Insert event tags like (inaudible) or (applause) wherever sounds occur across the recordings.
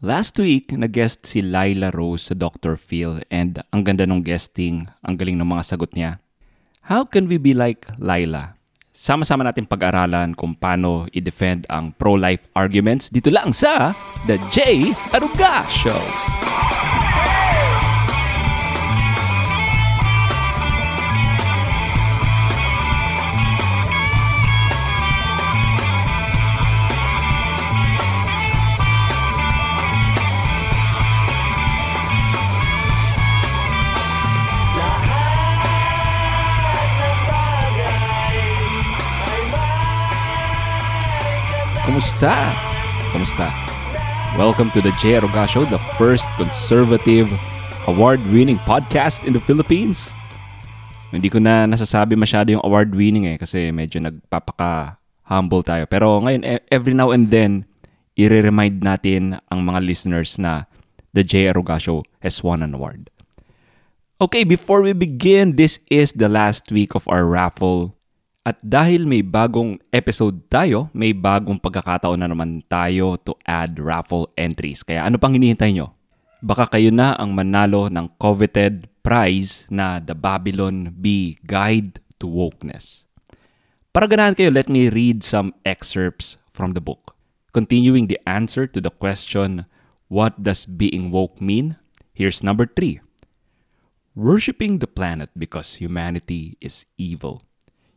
Last week, nag-guest si Laila Rose sa Dr. Phil and ang ganda ng guesting, ang galing ng mga sagot niya. How can we be like Laila? Sama-sama natin pag-aralan kung paano i-defend ang pro-life arguments dito lang sa The J. Aruga Show. Kumusta? Kumusta? Welcome to the J. Aruga Show, the first conservative award-winning podcast in the Philippines. Hindi ko na nasasabi masyado yung award-winning eh kasi medyo nagpapaka-humble tayo. Pero ngayon, e- every now and then, i-remind natin ang mga listeners na the J. Aruga Show has won an award. Okay, before we begin, this is the last week of our raffle at dahil may bagong episode tayo, may bagong pagkakataon na naman tayo to add raffle entries. Kaya ano pang hinihintay nyo? Baka kayo na ang manalo ng coveted prize na The Babylon Bee Guide to Wokeness. Para ganahan kayo, let me read some excerpts from the book. Continuing the answer to the question, what does being woke mean? Here's number three. Worshipping the planet because humanity is evil.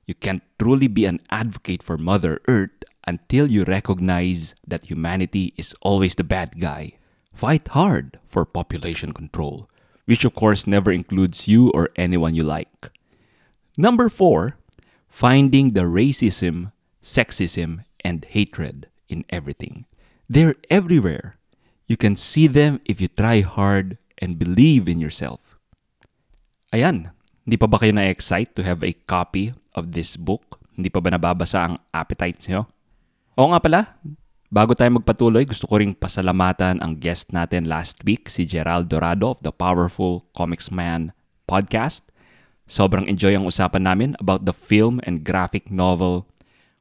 You can't truly be an advocate for Mother Earth until you recognize that humanity is always the bad guy. Fight hard for population control, which of course never includes you or anyone you like. Number four, finding the racism, sexism, and hatred in everything. They're everywhere. You can see them if you try hard and believe in yourself. Ayan, hindi pa ba kayo na-excite to have a copy of this book? Hindi pa ba nababasa ang appetites nyo? Oo nga pala, bago tayo magpatuloy, gusto ko ring pasalamatan ang guest natin last week, si Gerald Dorado of the Powerful Comics Man podcast. Sobrang enjoy ang usapan namin about the film and graphic novel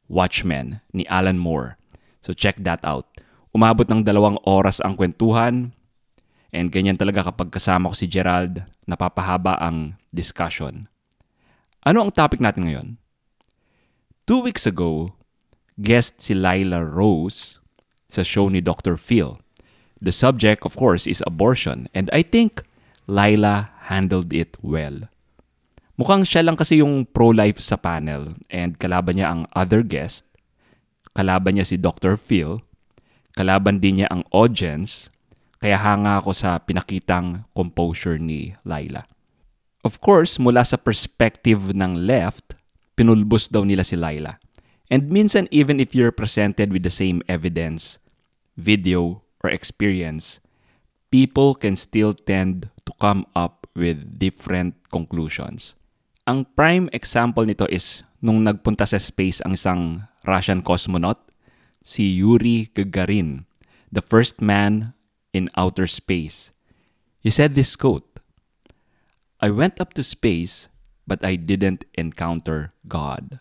Watchmen ni Alan Moore. So check that out. Umabot ng dalawang oras ang kwentuhan and ganyan talaga kapag kasama ko si Gerald, napapahaba ang discussion. Ano ang topic natin ngayon? Two weeks ago, guest si Lila Rose sa show ni Dr. Phil. The subject, of course, is abortion and I think Lila handled it well. Mukhang siya lang kasi yung pro-life sa panel and kalaban niya ang other guest, kalaban niya si Dr. Phil, kalaban din niya ang audience, kaya hanga ako sa pinakitang composure ni Laila. Of course, mula sa perspective ng left, pinulbos daw nila si Laila. And minsan even if you're presented with the same evidence, video, or experience, people can still tend to come up with different conclusions. Ang prime example nito is nung nagpunta sa space ang isang Russian cosmonaut, si Yuri Gagarin, the first man in outer space. He said this quote, I went up to space, but I didn't encounter God.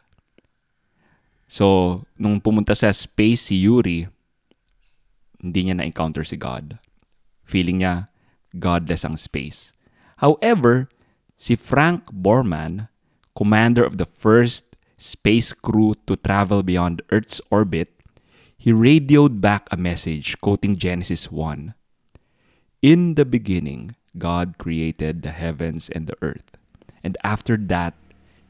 So, nung pumunta sa space si Yuri, hindi niya na-encounter si God. Feeling niya, godless ang space. However, si Frank Borman, commander of the first space crew to travel beyond Earth's orbit, he radioed back a message quoting Genesis 1. In the beginning, God created the heavens and the earth. And after that,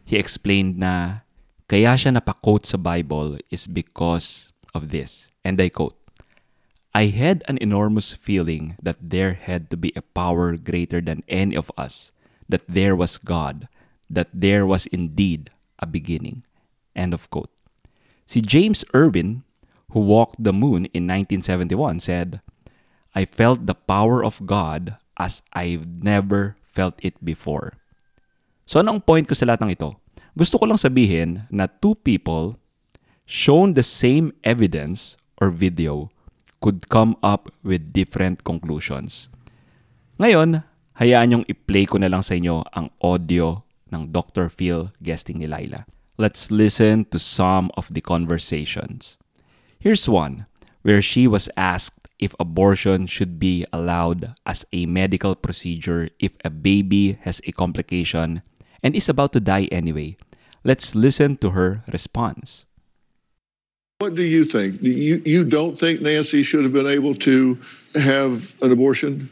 he explained na kaya siya napakote sa Bible is because of this. And I quote, I had an enormous feeling that there had to be a power greater than any of us, that there was God, that there was indeed a beginning. End of quote. Si James Irwin, who walked the moon in 1971, said, I felt the power of God as I've never felt it before. So ano ang point ko sa lahat ng ito? Gusto ko lang sabihin na two people shown the same evidence or video could come up with different conclusions. Ngayon, hayaan yung i-play ko na lang sa inyo ang audio ng Dr. Phil guesting ni Laila. Let's listen to some of the conversations. Here's one where she was asked if abortion should be allowed as a medical procedure if a baby has a complication and is about to die anyway. Let's listen to her response. What do you think? You, you don't think Nancy should have been able to have an abortion?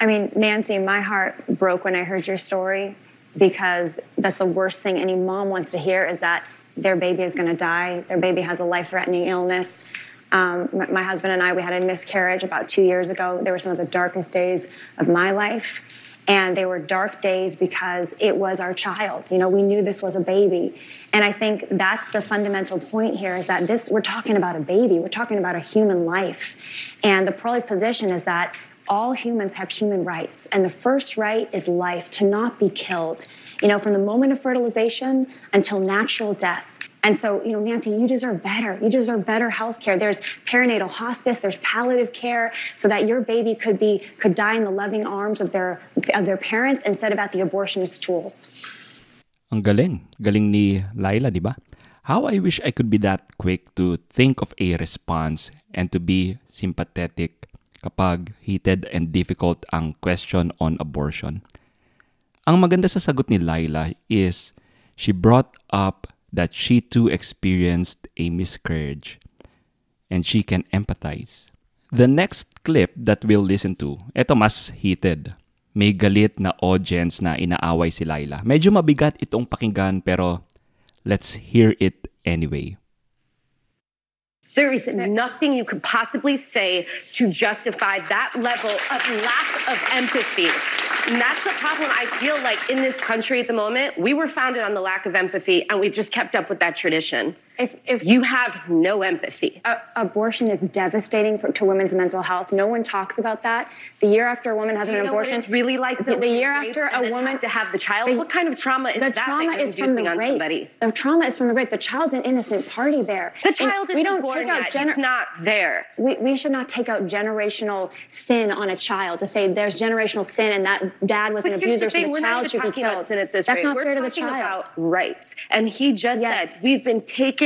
I mean, Nancy, my heart broke when I heard your story because that's the worst thing any mom wants to hear is that their baby is going to die, their baby has a life threatening illness. Um, my, my husband and I, we had a miscarriage about two years ago. They were some of the darkest days of my life. And they were dark days because it was our child. You know, we knew this was a baby. And I think that's the fundamental point here is that this, we're talking about a baby, we're talking about a human life. And the pro life position is that all humans have human rights. And the first right is life, to not be killed. You know, from the moment of fertilization until natural death. And so, you know, Nancy, you deserve better. You deserve better health care. There's perinatal hospice, there's palliative care, so that your baby could be could die in the loving arms of their of their parents instead of at the abortionist tools. Ang galing. Galing ni Laila, di ba? How I wish I could be that quick to think of a response and to be sympathetic kapag heated and difficult ang question on abortion. Ang maganda sa sagot ni Laila is she brought up that she too experienced a miscarriage and she can empathize. The next clip that we'll listen to, ito mas heated. May galit na audience na inaaway si Laila. Medyo mabigat itong pakinggan pero let's hear it anyway. There is nothing you could possibly say to justify that level of lack of empathy. And that's the problem I feel like in this country at the moment. We were founded on the lack of empathy, and we've just kept up with that tradition. If, if You have no empathy. abortion is devastating for, to women's mental health, no one talks about that. The year after a woman has an abortion, it's really like the, the year after a woman to have the child. the- what kind of trauma is the that? trauma that is from the rape. somebody? The trauma is from the rape. The child's an innocent party there. The child we isn't don't born take out gener- it's not there. we, we should not take out generational sin on a child to say there's generational sin and that dad was But an abuser, the so the we're child should be about killed. sin at this That's rate. not we're fair to the child. about rights. And he just Yes. said we've been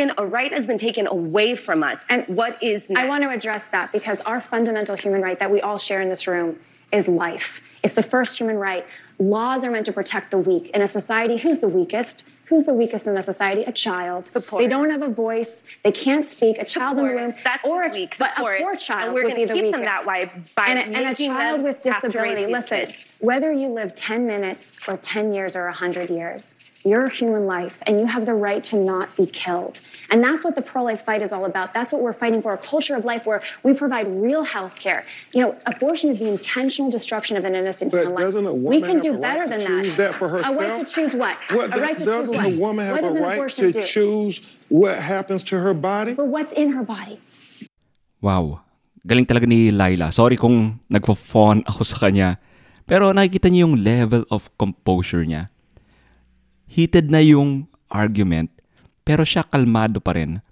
taken, a right has been taken away from us. And what is next? I want to address that because our fundamental human right that we all share in this room is life. It's the first human right. Laws are meant to protect the weak. In a society, who's the weakest? Who's the weakest in the society? A child. The poor. They don't have a voice. They can't speak. A child in the room. That's or a, weak, the but a poor And child we're would gonna be the keep weakest. them that way by and a, and a child with to disability. Listen, whether you live 10 minutes or 10 years or 100 years, you're a human life and you have the right to not be killed. And that's what the pro life fight is all about. That's what we're fighting for a culture of life where we provide real health care. You know, abortion is the intentional destruction of an innocent But human life. doesn't a we can have do a better right to than choose that for A right to choose what? What, a right to doesn't choose what? a woman have what a right to do? choose what happens to her body? But what's in her body? Wow. Galing talaga ni Laila. Sorry kung nagpo-fawn ako sa kanya. Pero nakikita niyo yung level of composure niya. Heated na yung argument, pero siya kalmado pa rin.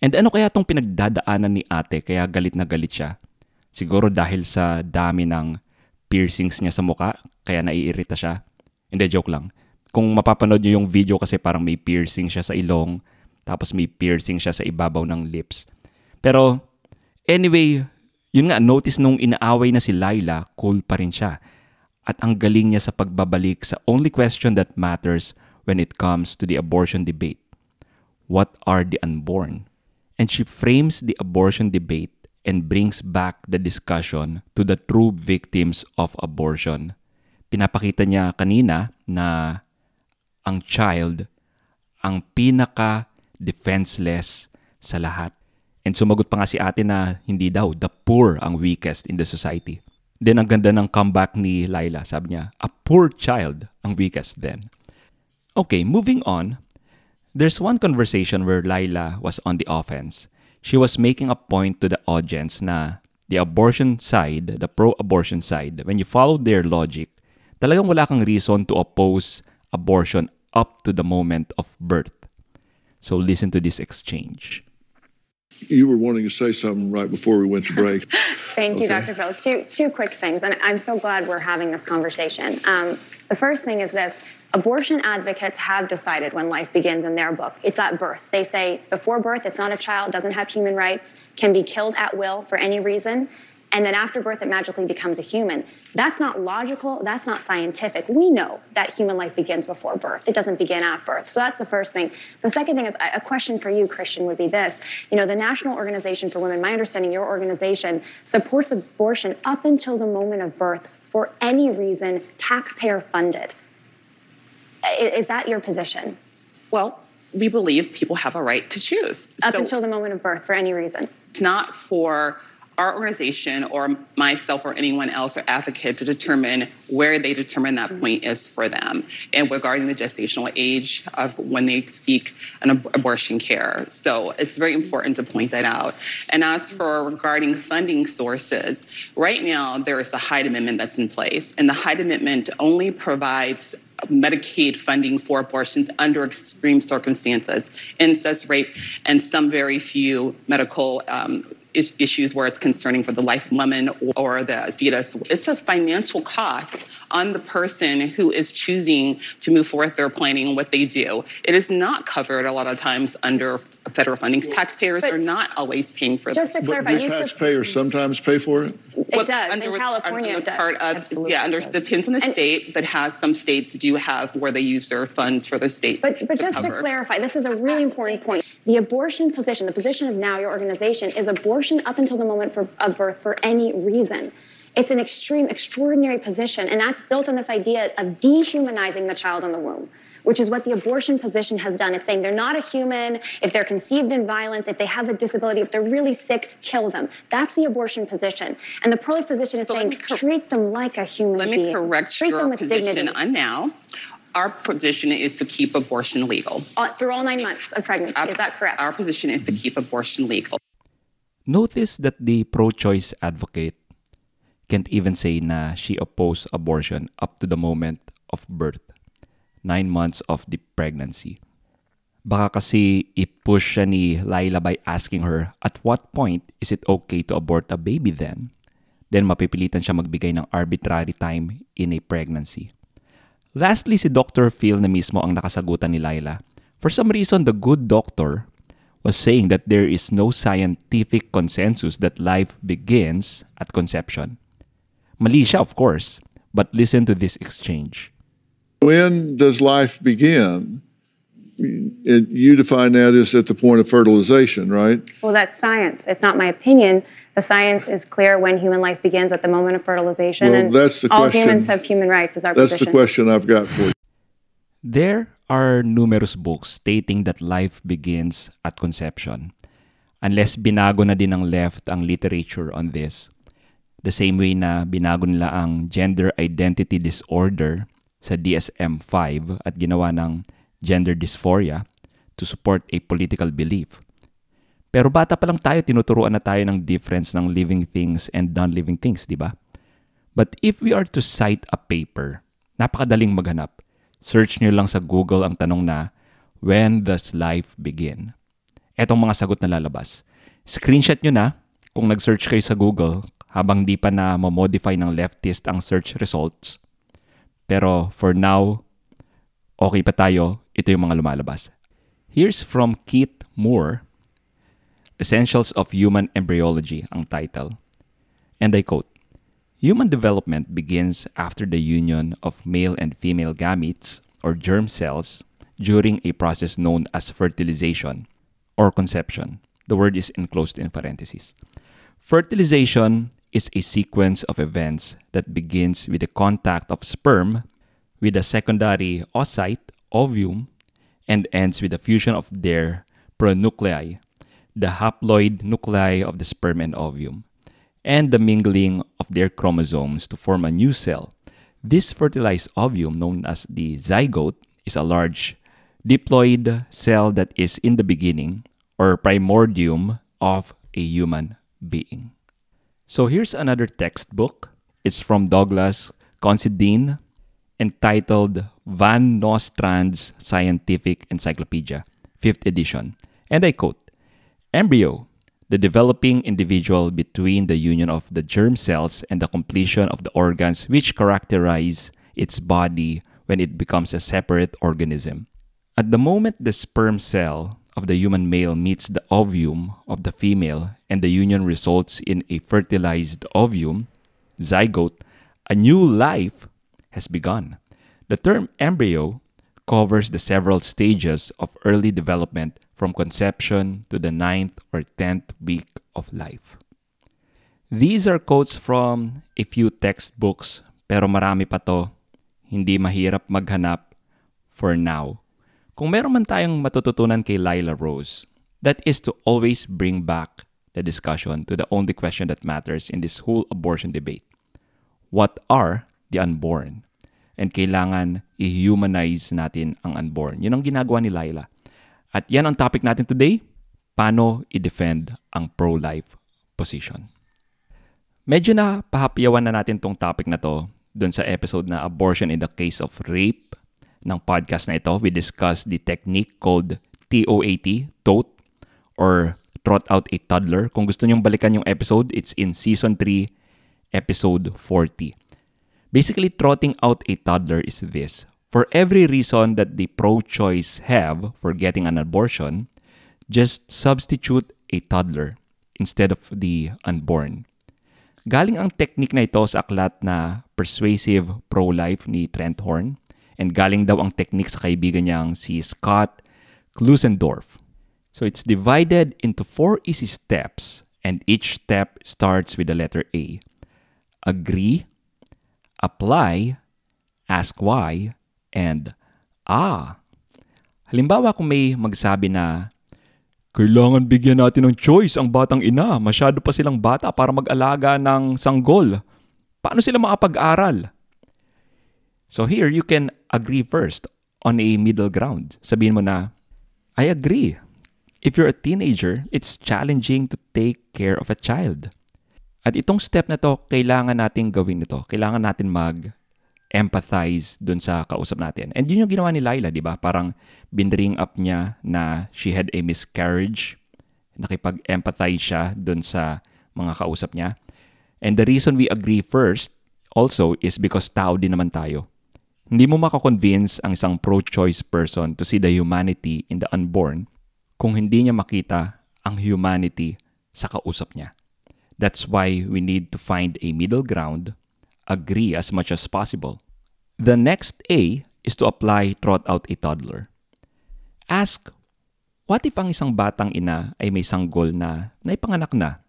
And ano kaya tong pinagdadaanan ni ate kaya galit na galit siya? Siguro dahil sa dami ng piercings niya sa muka, kaya naiirita siya. Hindi, joke lang. Kung mapapanood niyo yung video kasi parang may piercing siya sa ilong, tapos may piercing siya sa ibabaw ng lips. Pero Anyway, yun nga, notice nung inaaway na si Laila, cool pa rin siya. At ang galing niya sa pagbabalik sa only question that matters when it comes to the abortion debate. What are the unborn? And she frames the abortion debate and brings back the discussion to the true victims of abortion. Pinapakita niya kanina na ang child ang pinaka defenseless sa lahat. And sumagot pa nga si ate na hindi daw, the poor ang weakest in the society. Then ang ganda ng comeback ni Laila. Sabi niya, a poor child ang weakest then. Okay, moving on. There's one conversation where Laila was on the offense. She was making a point to the audience na the abortion side, the pro-abortion side, when you follow their logic, talagang wala kang reason to oppose abortion up to the moment of birth. So listen to this exchange. You were wanting to say something right before we went to break. (laughs) Thank you, Dr. Phil. Two, two quick things, and I'm so glad we're having this conversation. Um, the first thing is this abortion advocates have decided when life begins in their book. It's at birth. They say before birth, it's not a child, doesn't have human rights, can be killed at will for any reason. And then after birth it magically becomes a human. That's not logical, that's not scientific. We know that human life begins before birth. It doesn't begin at birth. So that's the first thing. The second thing is a question for you, Christian, would be this. You know, the National Organization for Women, my understanding, your organization supports abortion up until the moment of birth for any reason, taxpayer funded. Is that your position? Well, we believe people have a right to choose. Up so until the moment of birth, for any reason. It's not for our organization or myself or anyone else or advocate to determine where they determine that mm-hmm. point is for them and regarding the gestational age of when they seek an ab- abortion care. So it's very important to point that out. And as for regarding funding sources, right now there is a Hyde Amendment that's in place, and the Hyde Amendment only provides Medicaid funding for abortions under extreme circumstances, incest, rape, and some very few medical um, issues where it's concerning for the life of woman or the fetus. It's a financial cost on the person who is choosing to move forward their planning and what they do. It is not covered a lot of times under federal funding. Taxpayers but are not always paying for just Just to clarify, but taxpayers sometimes pay for it? It well, does. Under, in California, under it does. Part of, Absolutely yeah, under, depends on the and, state, but has some states do have where they use their funds for the state. But, but to just cover. to clarify, this is a really important point. The abortion position, the position of now your organization, is abortion up until the moment for, of birth for any reason. It's an extreme, extraordinary position, and that's built on this idea of dehumanizing the child in the womb which is what the abortion position has done. It's saying they're not a human. If they're conceived in violence, if they have a disability, if they're really sick, kill them. That's the abortion position. And the pro-life position is so saying cor- treat them like a human let being. Let me correct treat your position on now. Our position is to keep abortion legal. Uh, through all nine months of pregnancy, our, is that correct? Our position is to keep abortion legal. Notice that the pro-choice advocate can't even say na she opposed abortion up to the moment of birth. nine months of the pregnancy. Baka kasi i-push siya ni Laila by asking her, at what point is it okay to abort a baby then? Then mapipilitan siya magbigay ng arbitrary time in a pregnancy. Lastly, si Dr. Phil na mismo ang nakasagutan ni Laila. For some reason, the good doctor was saying that there is no scientific consensus that life begins at conception. Mali siya, of course, but listen to this exchange. When does life begin? It, you define that as at the point of fertilization, right? Well, that's science. It's not my opinion. The science is clear when human life begins at the moment of fertilization. Well, and that's the all question. humans have human rights, is our that's position. the question I've got for you. There are numerous books stating that life begins at conception. Unless binago na din ng left ang literature on this. The same way na binago nila ang gender identity disorder sa DSM-5 at ginawa ng gender dysphoria to support a political belief. Pero bata pa lang tayo, tinuturuan na tayo ng difference ng living things and non-living things, di ba? But if we are to cite a paper, napakadaling maghanap. Search nyo lang sa Google ang tanong na, When does life begin? Etong mga sagot na lalabas. Screenshot nyo na kung nag-search kayo sa Google habang di pa na ma-modify ng leftist ang search results pero for now, okay pa tayo. Ito yung mga lumalabas. Here's from Keith Moore, Essentials of Human Embryology ang title. And I quote, Human development begins after the union of male and female gametes or germ cells during a process known as fertilization or conception. The word is enclosed in parentheses. Fertilization is a sequence of events that begins with the contact of sperm with a secondary oocyte, ovum, and ends with the fusion of their pronuclei, the haploid nuclei of the sperm and ovum, and the mingling of their chromosomes to form a new cell. This fertilized ovum, known as the zygote, is a large diploid cell that is in the beginning or primordium of a human being. So here's another textbook. It's from Douglas Considine entitled Van Nostrand's Scientific Encyclopedia, 5th edition. And I quote Embryo, the developing individual between the union of the germ cells and the completion of the organs which characterize its body when it becomes a separate organism. At the moment the sperm cell of the human male meets the ovum of the female and the union results in a fertilized ovum, zygote, a new life has begun. The term embryo covers the several stages of early development from conception to the ninth or tenth week of life. These are quotes from a few textbooks pero marami pa to. Hindi mahirap maghanap for now. Kung meron man tayong matututunan kay Lila Rose, that is to always bring back the discussion to the only question that matters in this whole abortion debate. What are the unborn? And kailangan i-humanize natin ang unborn. Yun ang ginagawa ni Lila. At yan ang topic natin today, paano i-defend ang pro-life position. Medyo na pahapyawan na natin tong topic na to dun sa episode na Abortion in the Case of Rape ng podcast na ito. We discussed the technique called TOAT, TOAT, or Trot Out a Toddler. Kung gusto nyong balikan yung episode, it's in Season 3, Episode 40. Basically, trotting out a toddler is this. For every reason that the pro-choice have for getting an abortion, just substitute a toddler instead of the unborn. Galing ang technique na ito sa aklat na Persuasive Pro-Life ni Trent Horn and galing daw ang technique sa kaibigan niyang si Scott Klusendorf. So it's divided into four easy steps and each step starts with the letter A. Agree, apply, ask why, and ah. Halimbawa kung may magsabi na, kailangan bigyan natin ng choice ang batang ina. Masyado pa silang bata para mag-alaga ng sanggol. Paano sila makapag-aral? So here, you can agree first on a middle ground. Sabihin mo na, I agree. If you're a teenager, it's challenging to take care of a child. At itong step na to, kailangan natin gawin ito. Kailangan natin mag empathize dun sa kausap natin. And yun yung ginawa ni Laila, di ba? Parang binring up niya na she had a miscarriage. Nakipag-empathize siya dun sa mga kausap niya. And the reason we agree first also is because tao din naman tayo. Hindi mo makakonvince ang isang pro-choice person to see the humanity in the unborn kung hindi niya makita ang humanity sa kausap niya. That's why we need to find a middle ground agree as much as possible. The next A is to apply trot out a toddler. Ask, what if ang isang batang ina ay may sanggol na naipanganak na?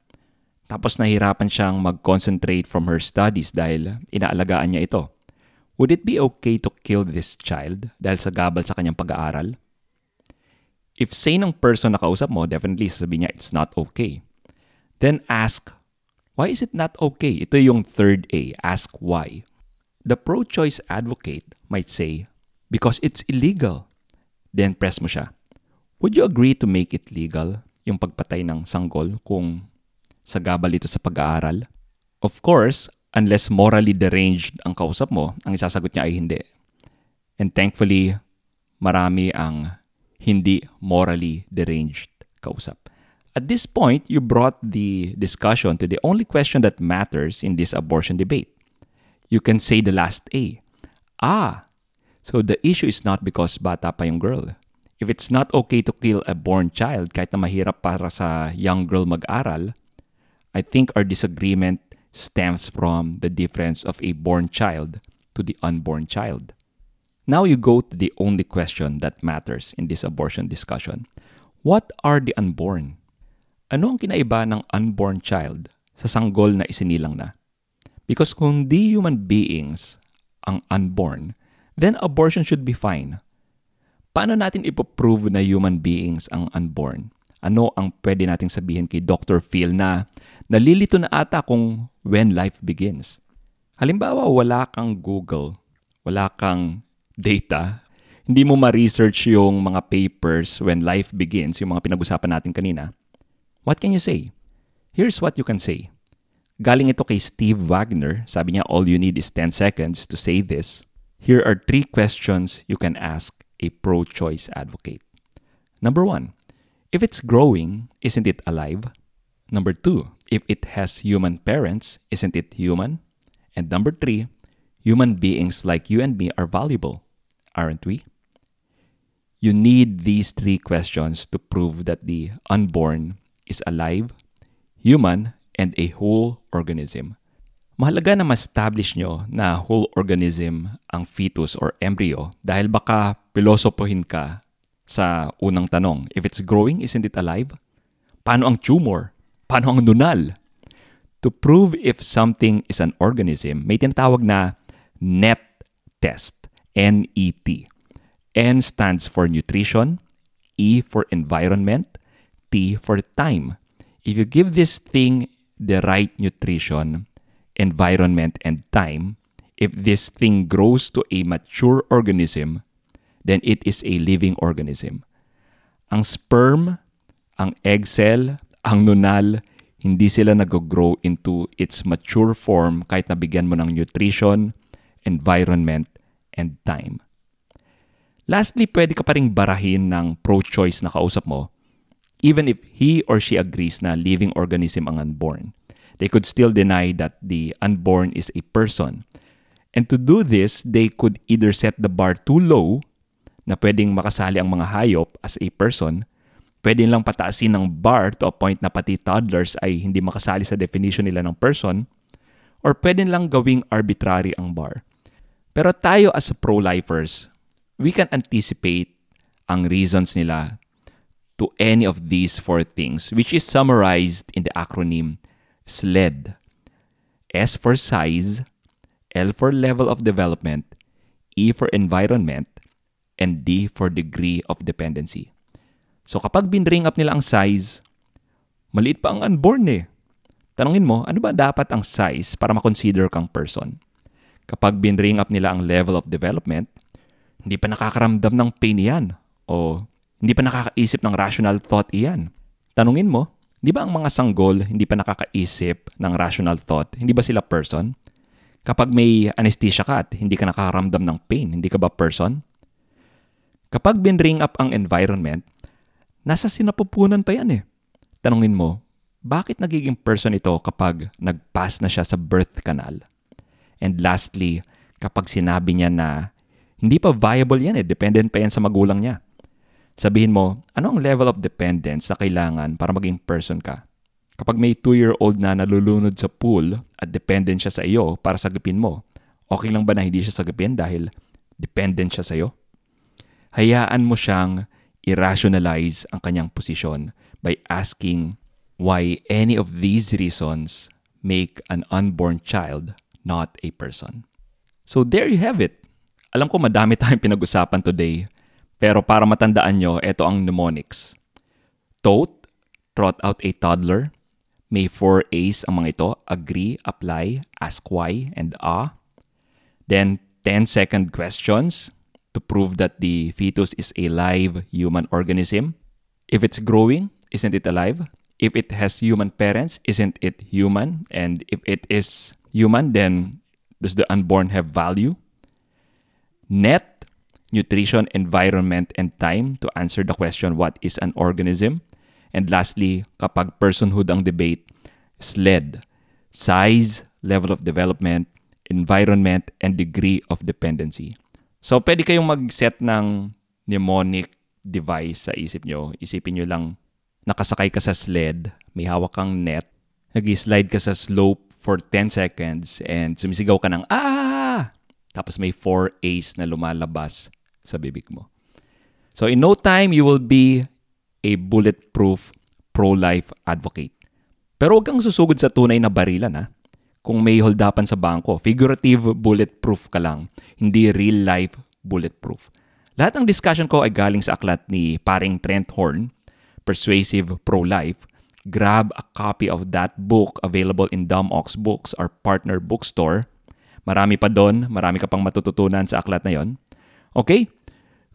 Tapos nahirapan siyang mag-concentrate from her studies dahil inaalagaan niya ito. Would it be okay to kill this child dahil sa gabal sa kanyang pag-aaral? If sane ang person na kausap mo, definitely sabi niya it's not okay. Then ask Why is it not okay? Ito yung third A, ask why. The pro-choice advocate might say, because it's illegal. Then press mo siya. Would you agree to make it legal, yung pagpatay ng sanggol kung sagabal ito sa pag-aaral? Of course, unless morally deranged ang kausap mo, ang isasagot niya ay hindi. And thankfully, marami ang hindi morally deranged kausap. At this point, you brought the discussion to the only question that matters in this abortion debate. You can say the last A. Ah, so the issue is not because bata pa yung girl. If it's not okay to kill a born child kahit na mahirap para sa young girl mag-aral, I think our disagreement stems from the difference of a born child to the unborn child. Now you go to the only question that matters in this abortion discussion. What are the unborn? Ano ang kinaiba ng unborn child sa sanggol na isinilang na? Because kung di human beings ang unborn, then abortion should be fine. Paano natin ipoprove na human beings ang unborn? Ano ang pwede nating sabihin kay Dr. Phil na nalilito na ata kung when life begins? Halimbawa, wala kang Google, wala kang data, hindi mo ma-research yung mga papers when life begins, yung mga pinag-usapan natin kanina, What can you say? Here's what you can say. Galing ito kay Steve Wagner. Sabi niya, all you need is 10 seconds to say this. Here are three questions you can ask a pro-choice advocate. Number one, if it's growing, isn't it alive? Number two, if it has human parents, isn't it human? And number three, human beings like you and me are valuable, aren't we? You need these three questions to prove that the unborn is alive, human, and a whole organism. Mahalaga na ma-establish nyo na whole organism ang fetus or embryo dahil baka pilosopohin ka sa unang tanong. If it's growing, isn't it alive? Paano ang tumor? Paano ang nunal? To prove if something is an organism, may tinatawag na NET test. N-E-T. N stands for nutrition, E for environment, T for time. If you give this thing the right nutrition, environment, and time, if this thing grows to a mature organism, then it is a living organism. Ang sperm, ang egg cell, ang nunal, hindi sila nag-grow into its mature form kahit nabigyan mo ng nutrition, environment, and time. Lastly, pwede ka pa ring barahin ng pro-choice na kausap mo even if he or she agrees na living organism ang unborn. They could still deny that the unborn is a person. And to do this, they could either set the bar too low na pwedeng makasali ang mga hayop as a person, pwede lang pataasin ng bar to a point na pati toddlers ay hindi makasali sa definition nila ng person, or pwede lang gawing arbitrary ang bar. Pero tayo as pro-lifers, we can anticipate ang reasons nila to any of these four things, which is summarized in the acronym SLED. S for size, L for level of development, E for environment, and D for degree of dependency. So kapag binring up nila ang size, maliit pa ang unborn eh. Tanungin mo, ano ba dapat ang size para makonsider kang person? Kapag binring up nila ang level of development, hindi pa nakakaramdam ng pain yan o hindi pa nakakaisip ng rational thought iyan. Tanungin mo, di ba ang mga sanggol hindi pa nakakaisip ng rational thought? Hindi ba sila person? Kapag may anesthesia ka at hindi ka nakakaramdam ng pain, hindi ka ba person? Kapag binring up ang environment, nasa sinapupunan pa yan eh. Tanungin mo, bakit nagiging person ito kapag nag-pass na siya sa birth canal? And lastly, kapag sinabi niya na hindi pa viable yan eh, dependent pa yan sa magulang niya. Sabihin mo, ano ang level of dependence na kailangan para maging person ka? Kapag may 2-year-old na nalulunod sa pool at dependent siya sa iyo para sagipin mo, okay lang ba na hindi siya sagipin dahil dependent siya sa iyo? Hayaan mo siyang irrationalize ang kanyang posisyon by asking why any of these reasons make an unborn child not a person. So there you have it. Alam ko madami (laughs) tayong pinag-usapan today pero para matandaan nyo, ito ang mnemonics. Tote, trot out a toddler. May four A's ang mga ito. Agree, apply, ask why, and ah. Then, 10-second questions to prove that the fetus is a live human organism. If it's growing, isn't it alive? If it has human parents, isn't it human? And if it is human, then does the unborn have value? Net, nutrition, environment, and time to answer the question, what is an organism? And lastly, kapag personhood ang debate, SLED, size, level of development, environment, and degree of dependency. So, pwede kayong mag-set ng mnemonic device sa isip nyo. Isipin nyo lang, nakasakay ka sa sled, may hawak kang net, nag-slide ka sa slope for 10 seconds, and sumisigaw ka ng, ah! Tapos may 4 A's na lumalabas sa bibig mo. So in no time, you will be a bulletproof pro-life advocate. Pero huwag kang susugod sa tunay na barilan ha. Kung may holdapan sa bangko, figurative bulletproof ka lang, hindi real life bulletproof. Lahat ng discussion ko ay galing sa aklat ni paring Trent Horn, Persuasive Pro-Life. Grab a copy of that book available in Dumb Ox Books, our partner bookstore. Marami pa doon, marami ka pang matututunan sa aklat na yon. Okay?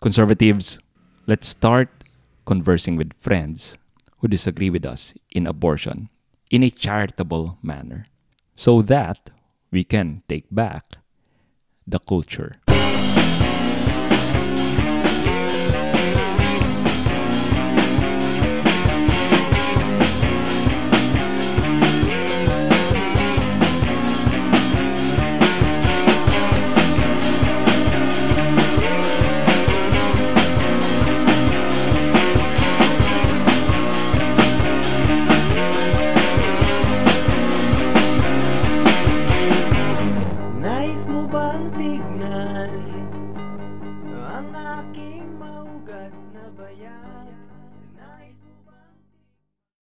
Conservatives, let's start conversing with friends who disagree with us in abortion in a charitable manner so that we can take back the culture.